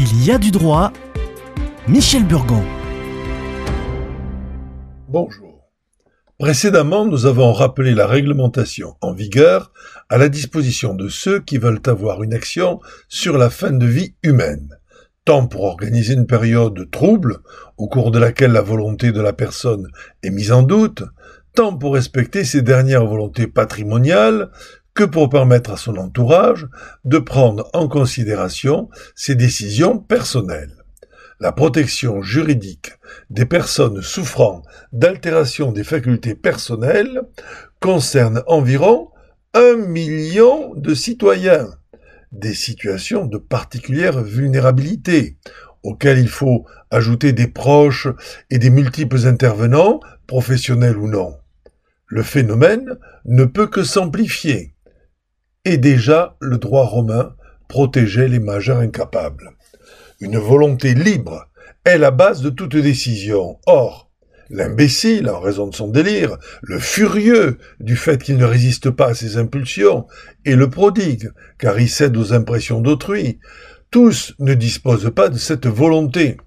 Il y a du droit. Michel Burgon. Bonjour. Précédemment, nous avons rappelé la réglementation en vigueur à la disposition de ceux qui veulent avoir une action sur la fin de vie humaine, tant pour organiser une période de trouble, au cours de laquelle la volonté de la personne est mise en doute, tant pour respecter ses dernières volontés patrimoniales que pour permettre à son entourage de prendre en considération ses décisions personnelles. La protection juridique des personnes souffrant d'altération des facultés personnelles concerne environ un million de citoyens, des situations de particulière vulnérabilité, auxquelles il faut ajouter des proches et des multiples intervenants, professionnels ou non. Le phénomène ne peut que s'amplifier et déjà le droit romain protégeait les majeurs incapables. Une volonté libre est la base de toute décision. Or, l'imbécile, en raison de son délire, le furieux du fait qu'il ne résiste pas à ses impulsions, et le prodigue, car il cède aux impressions d'autrui, tous ne disposent pas de cette volonté.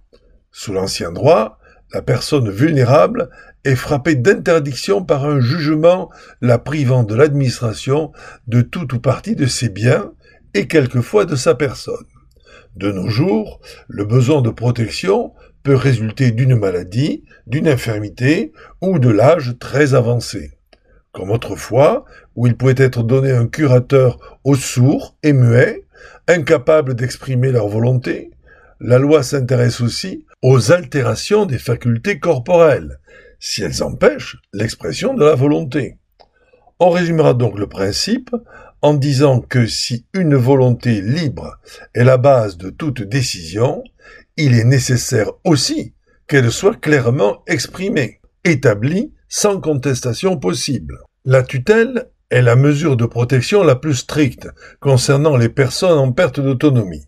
Sous l'ancien droit, la personne vulnérable est frappée d'interdiction par un jugement la privant de l'administration de tout ou partie de ses biens et quelquefois de sa personne. De nos jours, le besoin de protection peut résulter d'une maladie, d'une infirmité ou de l'âge très avancé. Comme autrefois, où il pouvait être donné un curateur aux sourds et muets, incapables d'exprimer leur volonté, la loi s'intéresse aussi aux altérations des facultés corporelles, si elles empêchent l'expression de la volonté. On résumera donc le principe en disant que si une volonté libre est la base de toute décision, il est nécessaire aussi qu'elle soit clairement exprimée, établie sans contestation possible. La tutelle est la mesure de protection la plus stricte concernant les personnes en perte d'autonomie.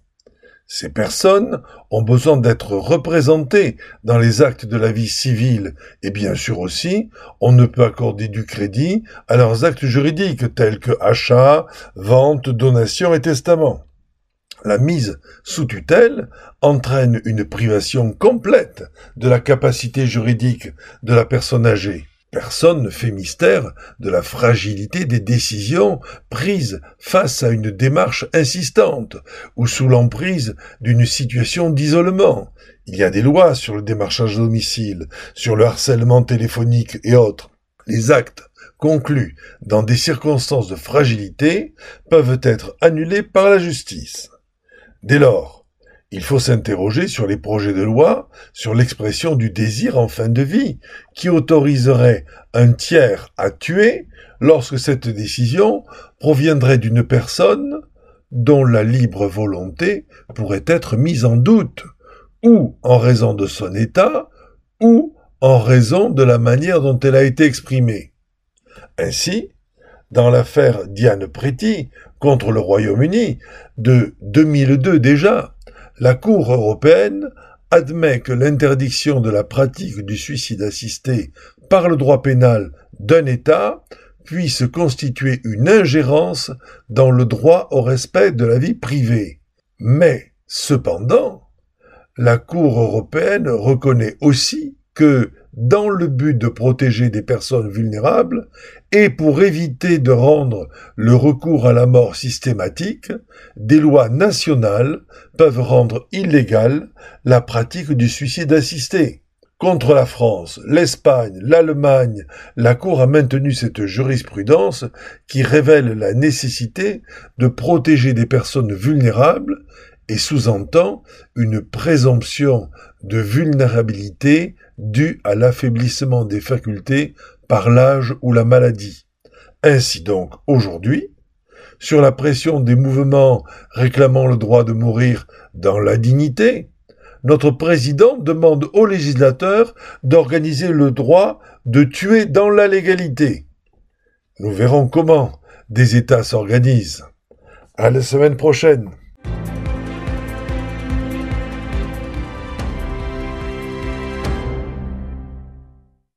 Ces personnes ont besoin d'être représentées dans les actes de la vie civile et bien sûr aussi, on ne peut accorder du crédit à leurs actes juridiques tels que achat, vente, donation et testament. La mise sous tutelle entraîne une privation complète de la capacité juridique de la personne âgée. Personne ne fait mystère de la fragilité des décisions prises face à une démarche insistante ou sous l'emprise d'une situation d'isolement. Il y a des lois sur le démarchage domicile, sur le harcèlement téléphonique et autres. Les actes conclus dans des circonstances de fragilité peuvent être annulés par la justice. Dès lors, il faut s'interroger sur les projets de loi, sur l'expression du désir en fin de vie, qui autoriserait un tiers à tuer lorsque cette décision proviendrait d'une personne dont la libre volonté pourrait être mise en doute, ou en raison de son état, ou en raison de la manière dont elle a été exprimée. Ainsi, dans l'affaire Diane Pretty contre le Royaume-Uni de 2002 déjà, la Cour européenne admet que l'interdiction de la pratique du suicide assisté par le droit pénal d'un État puisse constituer une ingérence dans le droit au respect de la vie privée. Mais, cependant, la Cour européenne reconnaît aussi que dans le but de protéger des personnes vulnérables et pour éviter de rendre le recours à la mort systématique, des lois nationales peuvent rendre illégale la pratique du suicide assisté. Contre la France, l'Espagne, l'Allemagne, la Cour a maintenu cette jurisprudence qui révèle la nécessité de protéger des personnes vulnérables et sous-entend une présomption de vulnérabilité due à l'affaiblissement des facultés par l'âge ou la maladie. Ainsi donc, aujourd'hui, sur la pression des mouvements réclamant le droit de mourir dans la dignité, notre président demande aux législateurs d'organiser le droit de tuer dans la légalité. Nous verrons comment des États s'organisent. À la semaine prochaine.